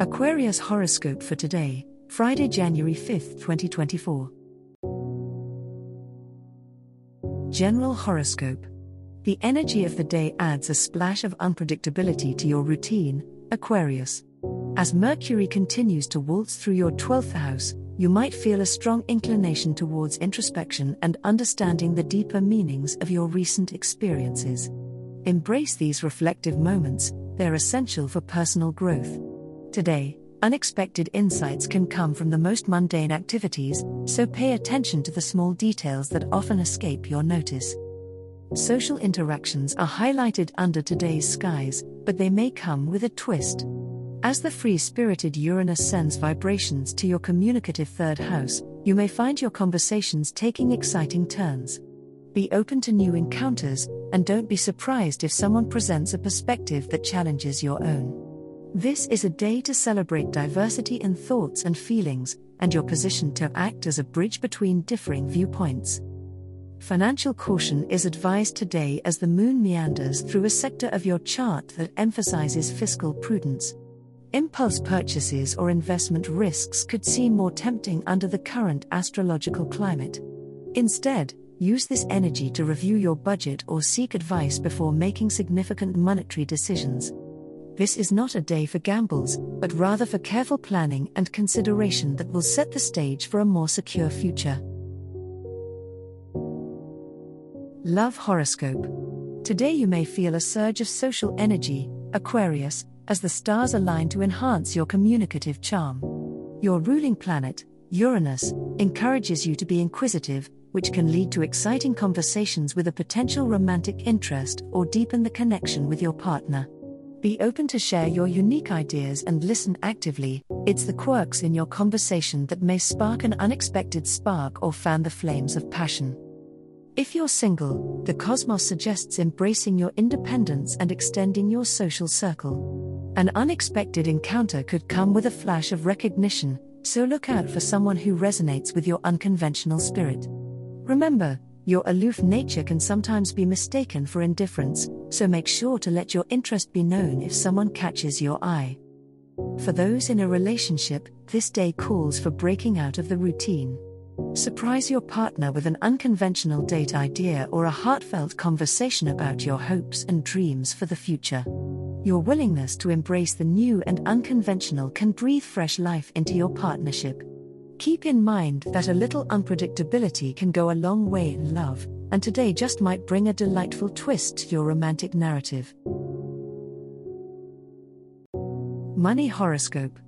Aquarius horoscope for today, Friday, January 5th, 2024. General horoscope. The energy of the day adds a splash of unpredictability to your routine, Aquarius. As Mercury continues to waltz through your 12th house, you might feel a strong inclination towards introspection and understanding the deeper meanings of your recent experiences. Embrace these reflective moments, they're essential for personal growth. Today, unexpected insights can come from the most mundane activities, so pay attention to the small details that often escape your notice. Social interactions are highlighted under today's skies, but they may come with a twist. As the free spirited Uranus sends vibrations to your communicative third house, you may find your conversations taking exciting turns. Be open to new encounters, and don't be surprised if someone presents a perspective that challenges your own. This is a day to celebrate diversity in thoughts and feelings, and your position to act as a bridge between differing viewpoints. Financial caution is advised today as the moon meanders through a sector of your chart that emphasizes fiscal prudence. Impulse purchases or investment risks could seem more tempting under the current astrological climate. Instead, use this energy to review your budget or seek advice before making significant monetary decisions. This is not a day for gambles, but rather for careful planning and consideration that will set the stage for a more secure future. Love Horoscope. Today you may feel a surge of social energy, Aquarius, as the stars align to enhance your communicative charm. Your ruling planet, Uranus, encourages you to be inquisitive, which can lead to exciting conversations with a potential romantic interest or deepen the connection with your partner. Be open to share your unique ideas and listen actively. It's the quirks in your conversation that may spark an unexpected spark or fan the flames of passion. If you're single, the cosmos suggests embracing your independence and extending your social circle. An unexpected encounter could come with a flash of recognition, so look out for someone who resonates with your unconventional spirit. Remember, your aloof nature can sometimes be mistaken for indifference, so make sure to let your interest be known if someone catches your eye. For those in a relationship, this day calls for breaking out of the routine. Surprise your partner with an unconventional date idea or a heartfelt conversation about your hopes and dreams for the future. Your willingness to embrace the new and unconventional can breathe fresh life into your partnership. Keep in mind that a little unpredictability can go a long way in love, and today just might bring a delightful twist to your romantic narrative. Money Horoscope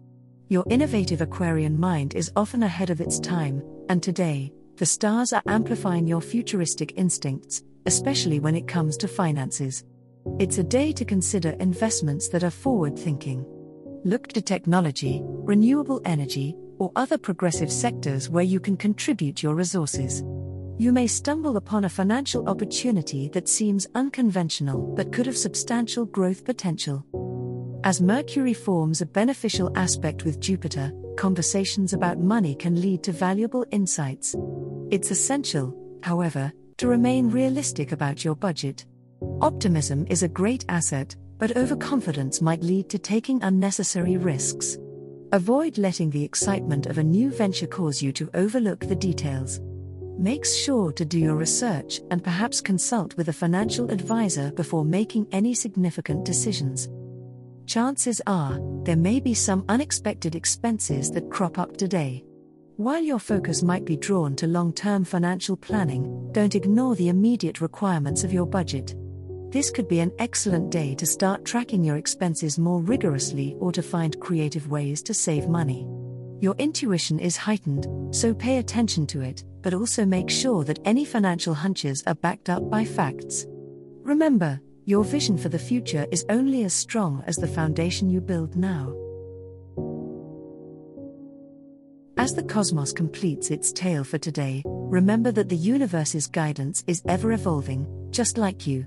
Your innovative Aquarian mind is often ahead of its time, and today, the stars are amplifying your futuristic instincts, especially when it comes to finances. It's a day to consider investments that are forward thinking. Look to technology, renewable energy, or other progressive sectors where you can contribute your resources. You may stumble upon a financial opportunity that seems unconventional but could have substantial growth potential. As Mercury forms a beneficial aspect with Jupiter, conversations about money can lead to valuable insights. It's essential, however, to remain realistic about your budget. Optimism is a great asset, but overconfidence might lead to taking unnecessary risks. Avoid letting the excitement of a new venture cause you to overlook the details. Make sure to do your research and perhaps consult with a financial advisor before making any significant decisions. Chances are, there may be some unexpected expenses that crop up today. While your focus might be drawn to long term financial planning, don't ignore the immediate requirements of your budget. This could be an excellent day to start tracking your expenses more rigorously or to find creative ways to save money. Your intuition is heightened, so pay attention to it, but also make sure that any financial hunches are backed up by facts. Remember, Your vision for the future is only as strong as the foundation you build now. As the cosmos completes its tale for today, remember that the universe's guidance is ever evolving, just like you.